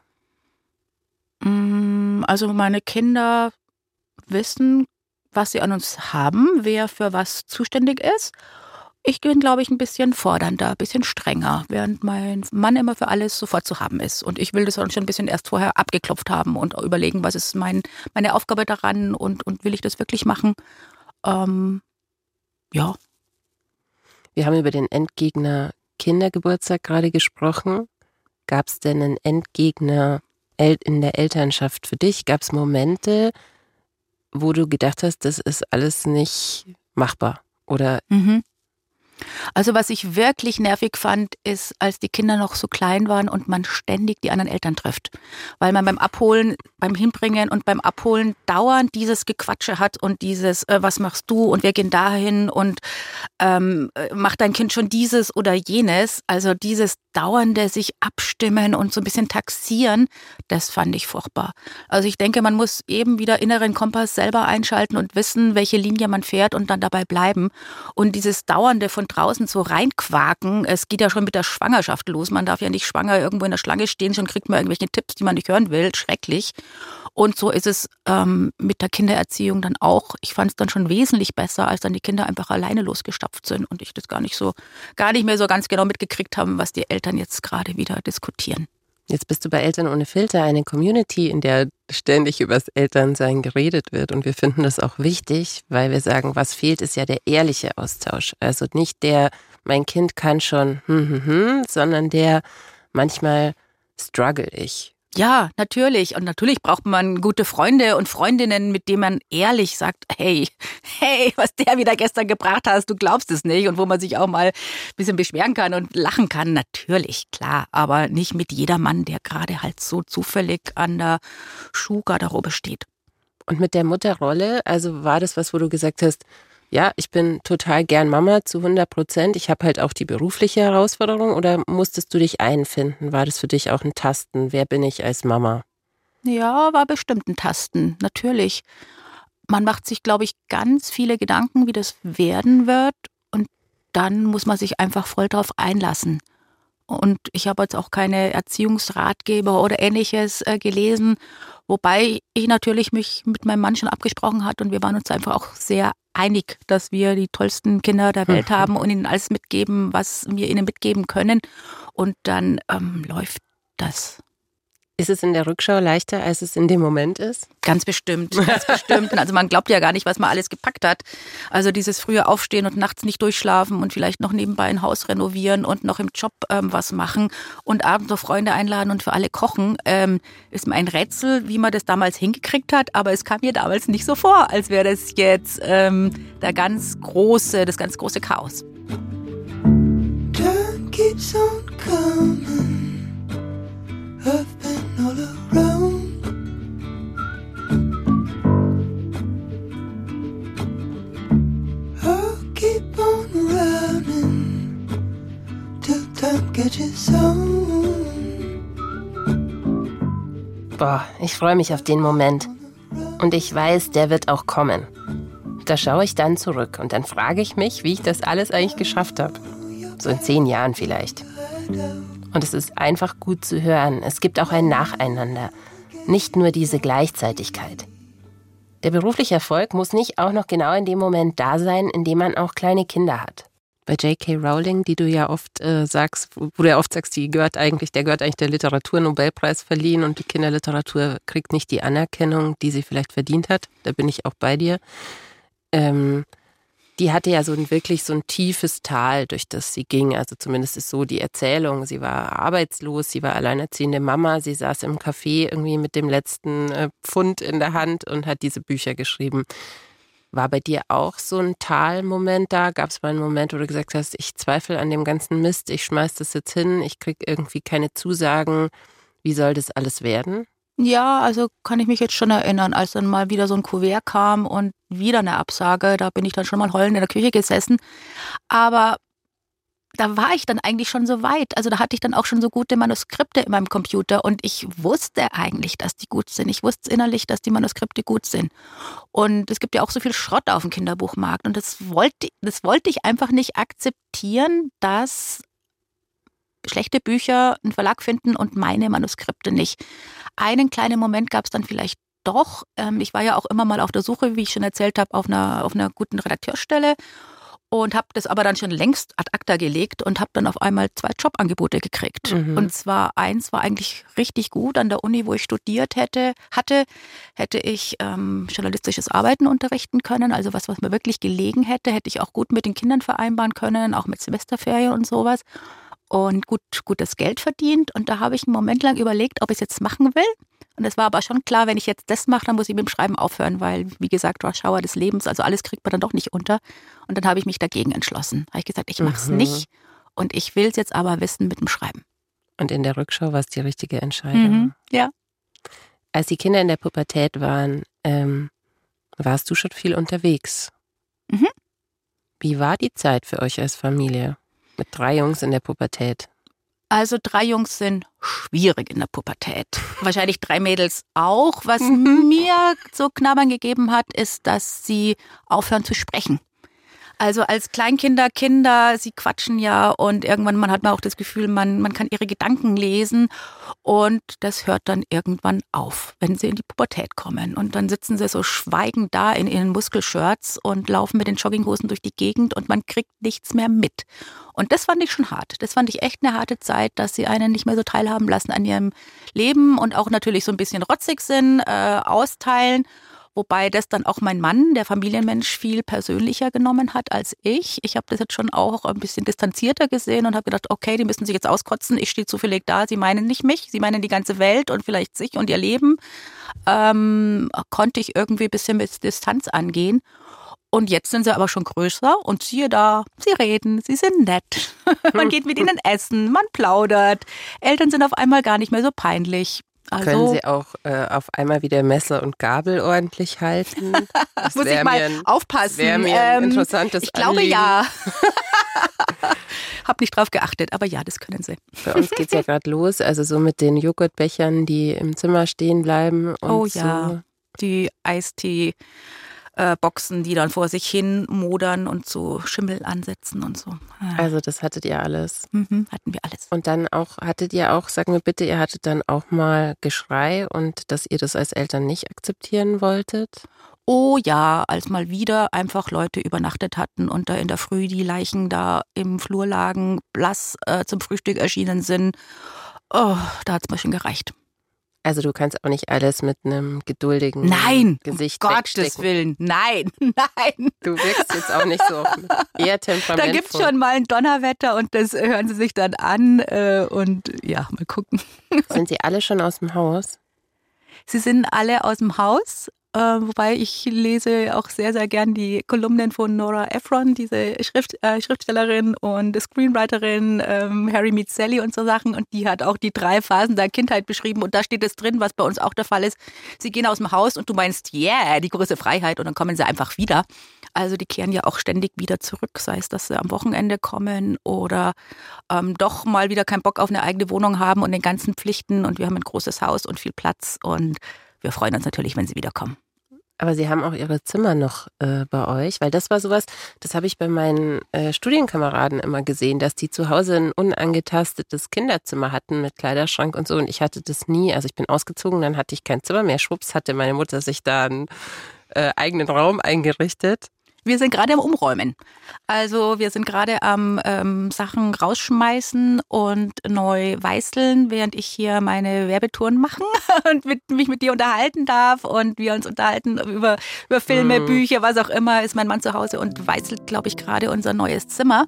Speaker 1: Mm, also meine Kinder wissen, was sie an uns haben, wer für was zuständig ist. Ich bin, glaube ich, ein bisschen fordernder, ein bisschen strenger, während mein Mann immer für alles sofort zu haben ist. Und ich will das schon ein bisschen erst vorher abgeklopft haben und überlegen, was ist mein, meine Aufgabe daran und, und will ich das wirklich machen. Ähm, ja.
Speaker 3: Wir haben über den Endgegner Kindergeburtstag gerade gesprochen. Gab es denn einen Endgegner in der Elternschaft für dich? Gab es Momente, wo du gedacht hast, das ist alles nicht machbar? Oder
Speaker 1: Mhm. Also was ich wirklich nervig fand, ist, als die Kinder noch so klein waren und man ständig die anderen Eltern trifft. Weil man beim Abholen, beim Hinbringen und beim Abholen dauernd dieses Gequatsche hat und dieses, äh, was machst du und wir gehen dahin und ähm, äh, macht dein Kind schon dieses oder jenes. Also dieses dauernde sich abstimmen und so ein bisschen taxieren, das fand ich furchtbar. Also ich denke, man muss eben wieder inneren Kompass selber einschalten und wissen, welche Linie man fährt und dann dabei bleiben. Und dieses dauernde von draußen so reinquaken, es geht ja schon mit der Schwangerschaft los. Man darf ja nicht schwanger irgendwo in der Schlange stehen, schon kriegt man irgendwelche Tipps, die man nicht hören will. Schrecklich. Und so ist es ähm, mit der Kindererziehung dann auch. Ich fand es dann schon wesentlich besser, als dann die Kinder einfach alleine losgestapft sind und ich das gar nicht so, gar nicht mehr so ganz genau mitgekriegt haben, was die Eltern jetzt gerade wieder diskutieren.
Speaker 3: Jetzt bist du bei Eltern ohne Filter eine Community, in der ständig übers Elternsein geredet wird. Und wir finden das auch wichtig, weil wir sagen, was fehlt, ist ja der ehrliche Austausch. Also nicht der, mein Kind kann schon, hm, hm, hm, sondern der, manchmal struggle ich.
Speaker 1: Ja, natürlich. Und natürlich braucht man gute Freunde und Freundinnen, mit denen man ehrlich sagt, hey, hey, was der wieder gestern gebracht hast, du glaubst es nicht. Und wo man sich auch mal ein bisschen beschweren kann und lachen kann. Natürlich, klar. Aber nicht mit jedermann, der gerade halt so zufällig an der Schuhgarderobe steht.
Speaker 3: Und mit der Mutterrolle, also war das was, wo du gesagt hast, ja, ich bin total gern Mama zu 100 Prozent. Ich habe halt auch die berufliche Herausforderung oder musstest du dich einfinden? War das für dich auch ein Tasten? Wer bin ich als Mama?
Speaker 1: Ja, war bestimmt ein Tasten, natürlich. Man macht sich, glaube ich, ganz viele Gedanken, wie das werden wird. Und dann muss man sich einfach voll drauf einlassen. Und ich habe jetzt auch keine Erziehungsratgeber oder ähnliches äh, gelesen, wobei ich natürlich mich mit meinem Mann schon abgesprochen hat und wir waren uns einfach auch sehr einig, dass wir die tollsten Kinder der Welt mhm. haben und ihnen alles mitgeben, was wir ihnen mitgeben können. Und dann ähm, läuft das.
Speaker 3: Ist es in der Rückschau leichter, als es in dem Moment ist?
Speaker 1: Ganz bestimmt, ganz bestimmt. Also man glaubt ja gar nicht, was man alles gepackt hat. Also dieses frühe Aufstehen und nachts nicht durchschlafen und vielleicht noch nebenbei ein Haus renovieren und noch im Job ähm, was machen und abends noch Freunde einladen und für alle kochen, ähm, ist mir ein Rätsel, wie man das damals hingekriegt hat. Aber es kam mir damals nicht so vor, als wäre das jetzt ähm, der ganz große, das ganz große Chaos. Time keeps on coming. I've been all around. I'll keep on running till time catches on. Boah, ich freue mich auf den Moment. Und ich weiß, der wird auch kommen. Da schaue ich dann zurück und dann frage ich mich, wie ich das alles eigentlich geschafft habe. So in zehn Jahren vielleicht. Und es ist einfach gut zu hören. Es gibt auch ein Nacheinander. Nicht nur diese Gleichzeitigkeit. Der berufliche Erfolg muss nicht auch noch genau in dem Moment da sein, in dem man auch kleine Kinder hat. Bei J.K. Rowling, die du ja oft äh, sagst, wo du ja oft sagst, die gehört eigentlich, der gehört eigentlich der Literaturnobelpreis verliehen und die Kinderliteratur kriegt nicht die Anerkennung, die sie vielleicht verdient hat. Da bin ich auch bei dir. Ähm, die hatte ja so ein wirklich so ein tiefes Tal, durch das sie ging. Also zumindest ist so die Erzählung. Sie war arbeitslos, sie war alleinerziehende Mama, sie saß im Café irgendwie mit dem letzten äh, Pfund in der Hand und hat diese Bücher geschrieben. War bei dir auch so ein Talmoment da? Gab es mal einen Moment, wo du gesagt hast, ich zweifle an dem ganzen Mist, ich schmeiß das jetzt hin, ich krieg irgendwie keine Zusagen. Wie soll das alles werden? Ja, also kann ich mich jetzt schon erinnern, als dann mal wieder so ein Kuvert kam und wieder eine Absage, da bin ich dann schon mal heulend in der Küche gesessen. Aber da war ich dann eigentlich schon so weit. Also da hatte ich dann auch schon so gute Manuskripte in meinem Computer und ich wusste eigentlich, dass die gut sind. Ich wusste innerlich, dass die Manuskripte gut sind. Und es gibt ja auch so viel Schrott auf dem Kinderbuchmarkt und das wollte, das wollte ich einfach nicht akzeptieren, dass schlechte Bücher einen Verlag finden und meine Manuskripte nicht. Einen kleinen Moment gab es dann vielleicht doch. Ähm, ich war ja auch immer mal auf der Suche, wie ich schon erzählt habe, auf einer, auf einer guten Redakteurstelle und habe das aber dann schon längst ad acta gelegt und habe dann auf einmal zwei Jobangebote gekriegt. Mhm. Und zwar eins war eigentlich richtig gut an der Uni, wo ich studiert hätte, hatte, hätte ich ähm, journalistisches Arbeiten unterrichten können, also was, was mir wirklich gelegen hätte, hätte ich auch gut mit den Kindern vereinbaren können, auch mit Semesterferien und sowas und gut, gutes Geld verdient. Und da habe ich einen Moment lang überlegt, ob ich es jetzt machen will. Und es war aber schon klar, wenn ich jetzt das mache, dann muss ich mit dem Schreiben aufhören, weil, wie gesagt, Rush Hour des Lebens, also alles kriegt man dann doch nicht unter. Und dann habe ich mich dagegen entschlossen. Habe ich gesagt, ich mache es mhm. nicht und ich will es jetzt aber wissen mit dem Schreiben.
Speaker 3: Und in der Rückschau war es die richtige Entscheidung.
Speaker 1: Mhm, ja.
Speaker 3: Als die Kinder in der Pubertät waren, ähm, warst du schon viel unterwegs.
Speaker 1: Mhm.
Speaker 3: Wie war die Zeit für euch als Familie mit drei Jungs in der Pubertät?
Speaker 1: Also drei Jungs sind schwierig in der Pubertät. Wahrscheinlich drei Mädels auch. Was mhm. mir so Knabbern gegeben hat, ist, dass sie aufhören zu sprechen. Also als Kleinkinder, Kinder, sie quatschen ja und irgendwann man hat man auch das Gefühl, man, man kann ihre Gedanken lesen und das hört dann irgendwann auf, wenn sie in die Pubertät kommen. Und dann sitzen sie so schweigend da in ihren Muskelshirts und laufen mit den Jogginghosen durch die Gegend und man kriegt nichts mehr mit. Und das fand ich schon hart. Das fand ich echt eine harte Zeit, dass sie einen nicht mehr so teilhaben lassen an ihrem Leben und auch natürlich so ein bisschen rotzig sind, äh, austeilen. Wobei das dann auch mein Mann, der Familienmensch, viel persönlicher genommen hat als ich. Ich habe das jetzt schon auch ein bisschen distanzierter gesehen und habe gedacht, okay, die müssen sich jetzt auskotzen. Ich stehe zufällig da. Sie meinen nicht mich, sie meinen die ganze Welt und vielleicht sich und ihr Leben. Ähm, konnte ich irgendwie ein bisschen mit Distanz angehen. Und jetzt sind sie aber schon größer und siehe da, sie reden, sie sind nett. man geht mit ihnen essen, man plaudert. Eltern sind auf einmal gar nicht mehr so peinlich.
Speaker 3: Also, Können Sie auch äh, auf einmal wieder Messer und Gabel ordentlich halten?
Speaker 1: Das Muss ich mal ein, aufpassen.
Speaker 3: Wäre mir ein ähm, interessantes
Speaker 1: Ich glaube
Speaker 3: Anliegen.
Speaker 1: ja. Hab nicht drauf geachtet, aber ja, das können Sie.
Speaker 3: Bei uns geht es ja gerade los, also so mit den Joghurtbechern, die im Zimmer stehen bleiben.
Speaker 1: oh ja, so. die Eistee äh, Boxen, die dann vor sich hin modern und so Schimmel ansetzen und so.
Speaker 3: Also das hattet ihr alles.
Speaker 1: Mhm, hatten wir alles.
Speaker 3: Und dann auch, hattet ihr auch, sagen wir bitte, ihr hattet dann auch mal Geschrei und dass ihr das als Eltern nicht akzeptieren wolltet?
Speaker 1: Oh ja, als mal wieder einfach Leute übernachtet hatten und da in der Früh die Leichen da im Flur lagen, blass äh, zum Frühstück erschienen sind. Oh, da hat es mir schon gereicht.
Speaker 3: Also du kannst auch nicht alles mit einem geduldigen
Speaker 1: nein,
Speaker 3: Gesicht
Speaker 1: um Gottes Willen, nein, nein.
Speaker 3: Du wirkst jetzt auch nicht so eher temperamentvoll.
Speaker 1: Da gibt es schon mal ein Donnerwetter und das hören sie sich dann an äh, und ja, mal gucken.
Speaker 3: Sind sie alle schon aus dem Haus?
Speaker 1: Sie sind alle aus dem Haus, äh, wobei ich lese auch sehr, sehr gern die Kolumnen von Nora Ephron, diese Schrift, äh, Schriftstellerin und Screenwriterin, ähm, Harry Meets Sally und so Sachen. Und die hat auch die drei Phasen der Kindheit beschrieben. Und da steht es drin, was bei uns auch der Fall ist. Sie gehen aus dem Haus und du meinst, yeah, die große Freiheit. Und dann kommen sie einfach wieder. Also die kehren ja auch ständig wieder zurück, sei es, dass sie am Wochenende kommen oder ähm, doch mal wieder keinen Bock auf eine eigene Wohnung haben und den ganzen Pflichten. Und wir haben ein großes Haus und viel Platz. Und wir freuen uns natürlich, wenn sie wiederkommen.
Speaker 3: Aber Sie haben auch Ihre Zimmer noch äh, bei euch, weil das war sowas, das habe ich bei meinen äh, Studienkameraden immer gesehen, dass die zu Hause ein unangetastetes Kinderzimmer hatten mit Kleiderschrank und so. Und ich hatte das nie. Also ich bin ausgezogen, dann hatte ich kein Zimmer mehr. Schwupps hatte meine Mutter sich da einen äh, eigenen Raum eingerichtet.
Speaker 1: Wir sind gerade am Umräumen. Also wir sind gerade am ähm, Sachen rausschmeißen und neu weißeln, während ich hier meine Werbetouren machen und mit, mich mit dir unterhalten darf und wir uns unterhalten über, über Filme, mhm. Bücher, was auch immer, ist mein Mann zu Hause und weißelt, glaube ich, gerade unser neues Zimmer.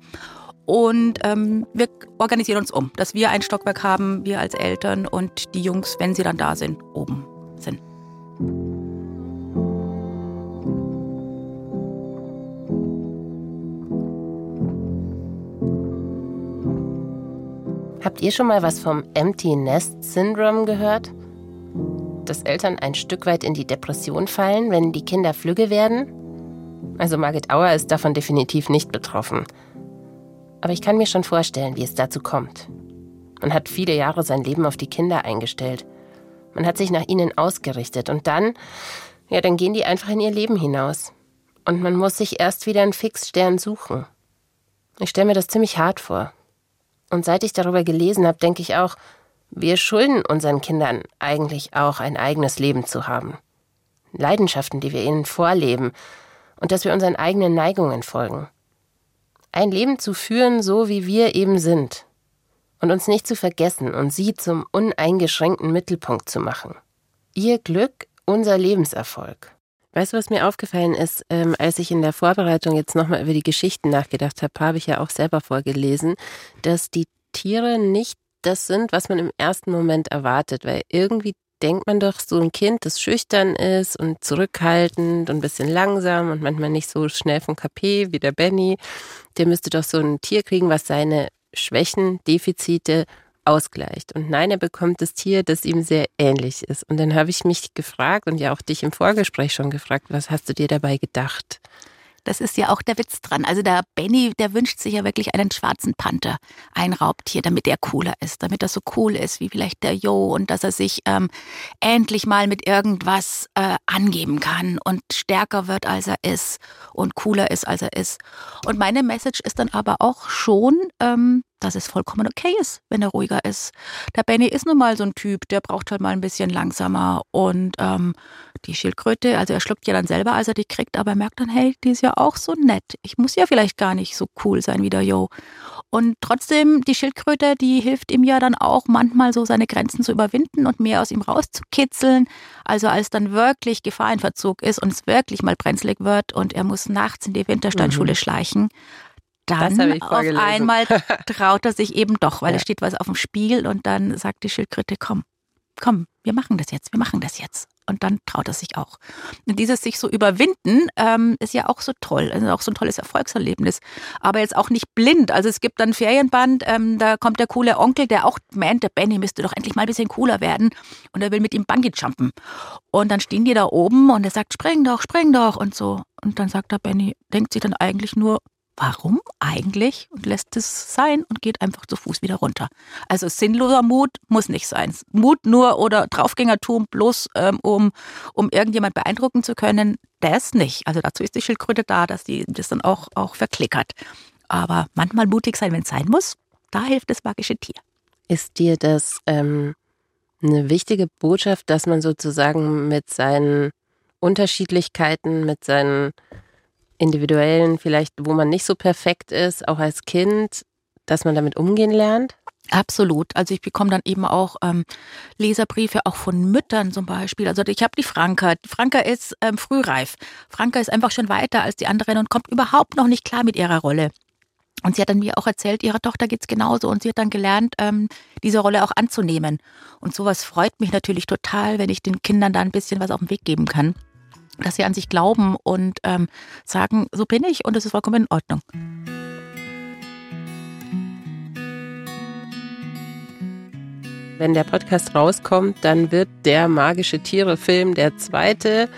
Speaker 1: Und ähm, wir organisieren uns um, dass wir ein Stockwerk haben, wir als Eltern und die Jungs, wenn sie dann da sind, oben sind.
Speaker 3: Habt ihr schon mal was vom Empty Nest Syndrome gehört? Dass Eltern ein Stück weit in die Depression fallen, wenn die Kinder flügge werden? Also Margit Auer ist davon definitiv nicht betroffen. Aber ich kann mir schon vorstellen, wie es dazu kommt. Man hat viele Jahre sein Leben auf die Kinder eingestellt. Man hat sich nach ihnen ausgerichtet und dann, ja, dann gehen die einfach in ihr Leben hinaus. Und man muss sich erst wieder einen Fixstern suchen. Ich stelle mir das ziemlich hart vor. Und seit ich darüber gelesen habe, denke ich auch, wir schulden unseren Kindern eigentlich auch ein eigenes Leben zu haben. Leidenschaften, die wir ihnen vorleben und dass wir unseren eigenen Neigungen folgen. Ein Leben zu führen, so wie wir eben sind. Und uns nicht zu vergessen und sie zum uneingeschränkten Mittelpunkt zu machen. Ihr Glück, unser Lebenserfolg. Weißt du, was mir aufgefallen ist, ähm, als ich in der Vorbereitung jetzt nochmal über die Geschichten nachgedacht habe, habe ich ja auch selber vorgelesen, dass die Tiere nicht das sind, was man im ersten Moment erwartet, weil irgendwie denkt man doch, so ein Kind, das schüchtern ist und zurückhaltend und ein bisschen langsam und manchmal nicht so schnell vom KP wie der Benny, der müsste doch so ein Tier kriegen, was seine Schwächen, Defizite ausgleicht. Und nein, er bekommt das Tier, das ihm sehr ähnlich ist. Und dann habe ich mich gefragt und ja auch dich im Vorgespräch schon gefragt, was hast du dir dabei gedacht?
Speaker 1: Das ist ja auch der Witz dran. Also der Benny, der wünscht sich ja wirklich einen schwarzen Panther, ein Raubtier, damit er cooler ist, damit er so cool ist wie vielleicht der Jo und dass er sich ähm, endlich mal mit irgendwas äh, angeben kann und stärker wird, als er ist und cooler ist, als er ist. Und meine Message ist dann aber auch schon, ähm, dass es vollkommen okay ist, wenn er ruhiger ist. Der Benny ist nun mal so ein Typ, der braucht halt mal ein bisschen langsamer. Und ähm, die Schildkröte, also er schluckt ja dann selber, als er die kriegt, aber er merkt dann, hey, die ist ja auch so nett. Ich muss ja vielleicht gar nicht so cool sein wie der Jo. Und trotzdem, die Schildkröte, die hilft ihm ja dann auch manchmal so seine Grenzen zu überwinden und mehr aus ihm rauszukitzeln. Also als dann wirklich Gefahr in Verzug ist und es wirklich mal brenzlig wird und er muss nachts in die Wintersteinschule mhm. schleichen, dann auf einmal traut er sich eben doch, weil ja. es steht was auf dem Spiel und dann sagt die Schildkröte, komm, komm, wir machen das jetzt, wir machen das jetzt. Und dann traut er sich auch. Und dieses sich so überwinden ähm, ist ja auch so toll, also auch so ein tolles Erfolgserlebnis. Aber jetzt auch nicht blind. Also es gibt dann Ferienband, ähm, da kommt der coole Onkel, der auch meint, der Benny müsste doch endlich mal ein bisschen cooler werden. Und er will mit ihm Bungee jumpen. Und dann stehen die da oben und er sagt, spring doch, spring doch und so. Und dann sagt der Benny, denkt sich dann eigentlich nur, warum eigentlich und lässt es sein und geht einfach zu Fuß wieder runter. Also sinnloser Mut muss nicht sein. Mut nur oder Draufgängertum bloß ähm, um, um irgendjemand beeindrucken zu können, das nicht. Also dazu ist die Schildkröte da, dass die das dann auch, auch verklickert. Aber manchmal mutig sein, wenn es sein muss, da hilft das magische Tier.
Speaker 3: Ist dir das ähm, eine wichtige Botschaft, dass man sozusagen mit seinen Unterschiedlichkeiten, mit seinen individuellen, vielleicht, wo man nicht so perfekt ist, auch als Kind, dass man damit umgehen lernt?
Speaker 1: Absolut. Also ich bekomme dann eben auch ähm, Leserbriefe auch von Müttern zum Beispiel. Also ich habe die Franka. Franka ist ähm, frühreif. Franka ist einfach schon weiter als die anderen und kommt überhaupt noch nicht klar mit ihrer Rolle. Und sie hat dann mir auch erzählt, ihrer Tochter geht's genauso. Und sie hat dann gelernt, ähm, diese Rolle auch anzunehmen. Und sowas freut mich natürlich total, wenn ich den Kindern da ein bisschen was auf den Weg geben kann dass sie an sich glauben und ähm, sagen, so bin ich und es ist vollkommen in Ordnung.
Speaker 3: Wenn der Podcast rauskommt, dann wird der magische Tiere-Film, der zweite,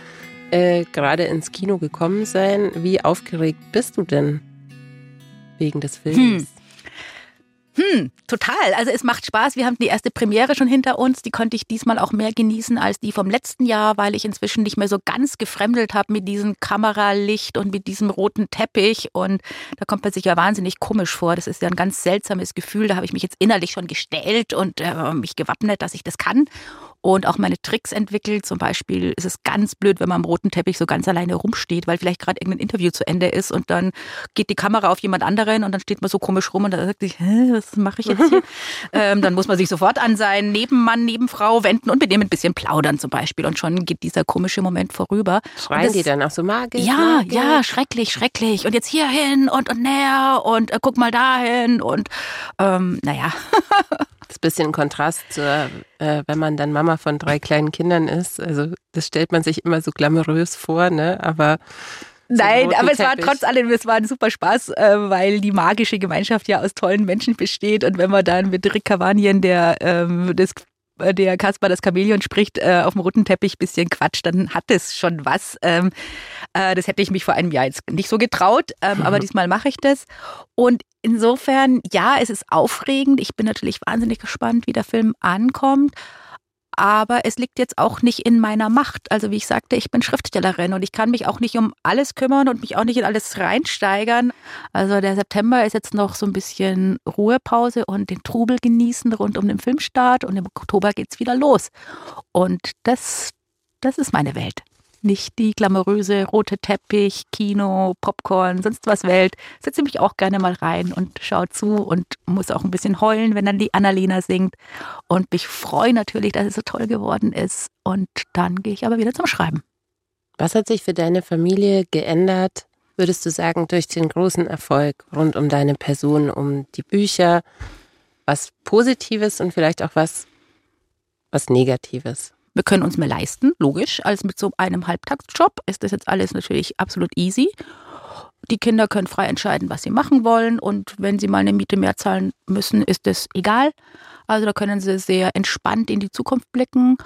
Speaker 3: äh, gerade ins Kino gekommen sein. Wie aufgeregt bist du denn wegen des Films? Hm.
Speaker 1: Hm, total. Also es macht Spaß. Wir haben die erste Premiere schon hinter uns. Die konnte ich diesmal auch mehr genießen als die vom letzten Jahr, weil ich inzwischen nicht mehr so ganz gefremdelt habe mit diesem Kameralicht und mit diesem roten Teppich. Und da kommt man sich ja wahnsinnig komisch vor. Das ist ja ein ganz seltsames Gefühl. Da habe ich mich jetzt innerlich schon gestellt und äh, mich gewappnet, dass ich das kann und auch meine Tricks entwickelt. Zum Beispiel ist es ganz blöd, wenn man am roten Teppich so ganz alleine rumsteht, weil vielleicht gerade irgendein Interview zu Ende ist und dann geht die Kamera auf jemand anderen und dann steht man so komisch rum und dann sagt sich, was mache ich jetzt hier? ähm, dann muss man sich sofort an seinen Nebenmann, Nebenfrau wenden und mit dem ein bisschen plaudern zum Beispiel und schon geht dieser komische Moment vorüber.
Speaker 3: Schreien das, die dann auch so magisch?
Speaker 1: Ja, magisch. ja, schrecklich, schrecklich. Und jetzt hier hin und, und näher und äh, guck mal dahin und ähm, naja.
Speaker 3: Das ist ein bisschen Kontrast äh, wenn man dann Mama von drei kleinen Kindern ist. Also das stellt man sich immer so glamourös vor, ne? Aber
Speaker 1: Nein, aber es war trotz allem, es war ein super Spaß, äh, weil die magische Gemeinschaft ja aus tollen Menschen besteht. Und wenn man dann mit Rick Cavanien, der ähm, das der Kaspar das Chamäleon spricht, äh, auf dem roten Teppich bisschen quatscht, dann hat es schon was. Ähm, äh, das hätte ich mich vor einem Jahr jetzt nicht so getraut, ähm, mhm. aber diesmal mache ich das. Und insofern, ja, es ist aufregend. Ich bin natürlich wahnsinnig gespannt, wie der Film ankommt aber es liegt jetzt auch nicht in meiner Macht. Also wie ich sagte, ich bin Schriftstellerin und ich kann mich auch nicht um alles kümmern und mich auch nicht in alles reinsteigern. Also der September ist jetzt noch so ein bisschen Ruhepause und den Trubel genießen rund um den Filmstart und im Oktober geht's wieder los. Und das, das ist meine Welt nicht die glamouröse rote Teppich, Kino, Popcorn, sonst was Welt. Setze mich auch gerne mal rein und schaue zu und muss auch ein bisschen heulen, wenn dann die Annalena singt. Und mich freue natürlich, dass es so toll geworden ist. Und dann gehe ich aber wieder zum Schreiben.
Speaker 3: Was hat sich für deine Familie geändert, würdest du sagen, durch den großen Erfolg rund um deine Person, um die Bücher? Was Positives und vielleicht auch was, was Negatives?
Speaker 1: Wir können uns mehr leisten, logisch, als mit so einem Halbtagsjob ist das jetzt alles natürlich absolut easy. Die Kinder können frei entscheiden, was sie machen wollen und wenn sie mal eine Miete mehr zahlen müssen, ist das egal. Also da können sie sehr entspannt in die Zukunft blicken.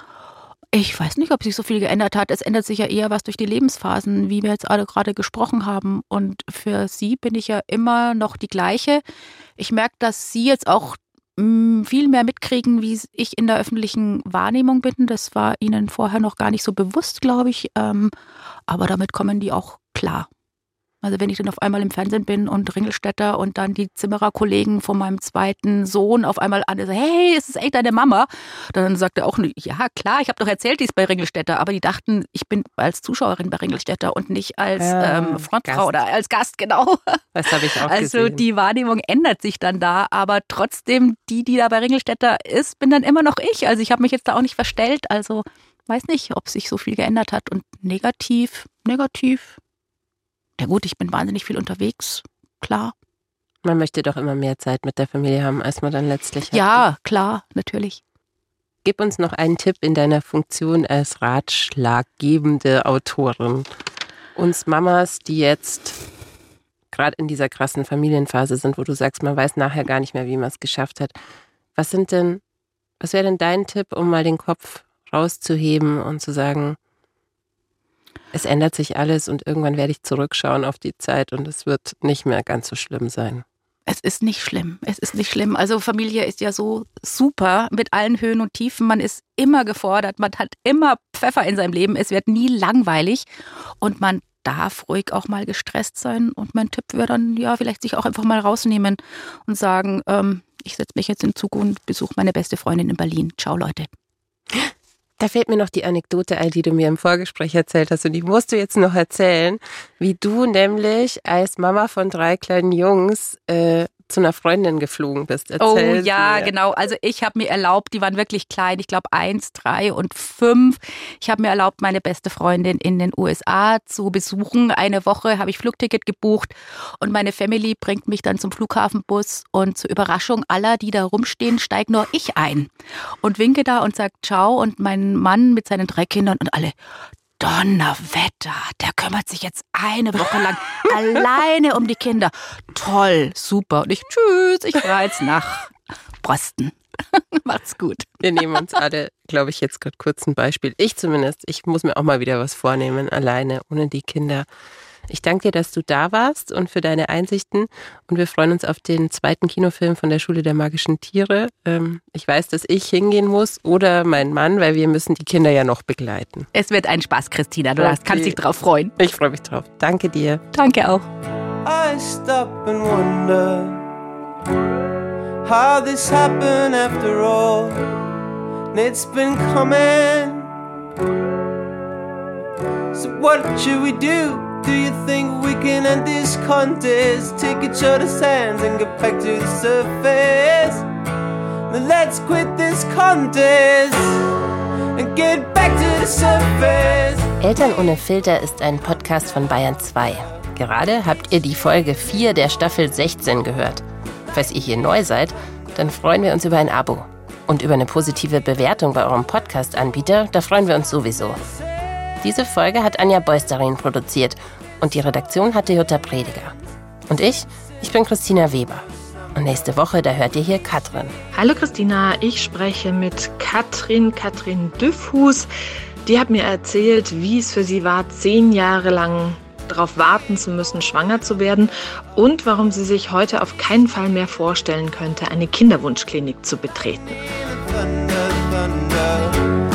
Speaker 1: Ich weiß nicht, ob sich so viel geändert hat. Es ändert sich ja eher was durch die Lebensphasen, wie wir jetzt alle gerade gesprochen haben. Und für sie bin ich ja immer noch die gleiche. Ich merke, dass sie jetzt auch viel mehr mitkriegen, wie ich in der öffentlichen Wahrnehmung bin. Das war ihnen vorher noch gar nicht so bewusst, glaube ich. Ähm, aber damit kommen die auch klar. Also wenn ich dann auf einmal im Fernsehen bin und Ringelstädter und dann die Zimmererkollegen von meinem zweiten Sohn auf einmal an, so, hey, ist es echt deine Mama? Dann sagt er auch, ja klar, ich habe doch erzählt, die ist bei Ringelstädter, aber die dachten, ich bin als Zuschauerin bei Ringelstädter und nicht als ja, ähm, Frontfrau Gast. oder als Gast, genau.
Speaker 3: Das habe ich auch
Speaker 1: Also
Speaker 3: gesehen.
Speaker 1: die Wahrnehmung ändert sich dann da, aber trotzdem, die, die da bei Ringelstädter ist, bin dann immer noch ich. Also ich habe mich jetzt da auch nicht verstellt, also weiß nicht, ob sich so viel geändert hat und negativ, negativ ja gut, ich bin wahnsinnig viel unterwegs, klar.
Speaker 3: Man möchte doch immer mehr Zeit mit der Familie haben, als man dann letztlich hat.
Speaker 1: Ja, klar, natürlich.
Speaker 3: Gib uns noch einen Tipp in deiner Funktion als ratschlaggebende Autorin. Uns Mamas, die jetzt gerade in dieser krassen Familienphase sind, wo du sagst, man weiß nachher gar nicht mehr, wie man es geschafft hat. Was sind denn, was wäre denn dein Tipp, um mal den Kopf rauszuheben und zu sagen, es ändert sich alles und irgendwann werde ich zurückschauen auf die Zeit und es wird nicht mehr ganz so schlimm sein.
Speaker 1: Es ist nicht schlimm. Es ist nicht schlimm. Also Familie ist ja so super mit allen Höhen und Tiefen. Man ist immer gefordert. Man hat immer Pfeffer in seinem Leben. Es wird nie langweilig. Und man darf ruhig auch mal gestresst sein. Und mein Tipp wäre dann, ja, vielleicht sich auch einfach mal rausnehmen und sagen, ähm, ich setze mich jetzt in Zug und besuche meine beste Freundin in Berlin. Ciao, Leute.
Speaker 3: Da fällt mir noch die Anekdote ein, die du mir im Vorgespräch erzählt hast. Und die musst du jetzt noch erzählen, wie du nämlich als Mama von drei kleinen Jungs äh, zu einer Freundin geflogen bist.
Speaker 1: Erzähl oh ja, mir. genau. Also ich habe mir erlaubt, die waren wirklich klein, ich glaube eins, drei und fünf. Ich habe mir erlaubt, meine beste Freundin in den USA zu besuchen. Eine Woche habe ich Flugticket gebucht und meine Family bringt mich dann zum Flughafenbus und zur Überraschung aller, die da rumstehen, steigt nur ich ein und winke da und sage Ciao und mein Mann mit seinen drei Kindern und alle, Donnerwetter, der kümmert sich jetzt eine Woche lang alleine um die Kinder. Toll, super. Und ich, tschüss, ich fahre jetzt nach Boston. Macht's gut.
Speaker 3: Wir nehmen uns alle, glaube ich, jetzt gerade kurz ein Beispiel. Ich zumindest, ich muss mir auch mal wieder was vornehmen, alleine, ohne die Kinder. Ich danke dir, dass du da warst und für deine Einsichten. Und wir freuen uns auf den zweiten Kinofilm von der Schule der magischen Tiere. Ähm, ich weiß, dass ich hingehen muss oder mein Mann, weil wir müssen die Kinder ja noch begleiten.
Speaker 1: Es wird ein Spaß, Christina. Du okay. kannst dich drauf freuen.
Speaker 3: Ich freue mich drauf. Danke dir.
Speaker 1: Danke auch.
Speaker 4: I stop and wonder how this happened after all. It's been coming. So what should we do? Do you think we can end this contest? Take each other's hands and get back to the surface. Then let's quit this contest and get back to the surface.
Speaker 3: Eltern ohne Filter ist ein Podcast von Bayern 2. Gerade habt ihr die Folge 4 der Staffel 16 gehört. Falls ihr hier neu seid, dann freuen wir uns über ein Abo. Und über eine positive Bewertung bei eurem Podcast-Anbieter, da freuen wir uns sowieso. Diese Folge hat Anja Beusterin produziert und die Redaktion hatte Jutta Prediger. Und ich, ich bin Christina Weber. Und nächste Woche, da hört ihr hier Katrin.
Speaker 5: Hallo Christina, ich spreche mit Katrin, Katrin Düffhus. Die hat mir erzählt, wie es für sie war, zehn Jahre lang darauf warten zu müssen, schwanger zu werden und warum sie sich heute auf keinen Fall mehr vorstellen könnte, eine Kinderwunschklinik zu betreten. Thunder, thunder,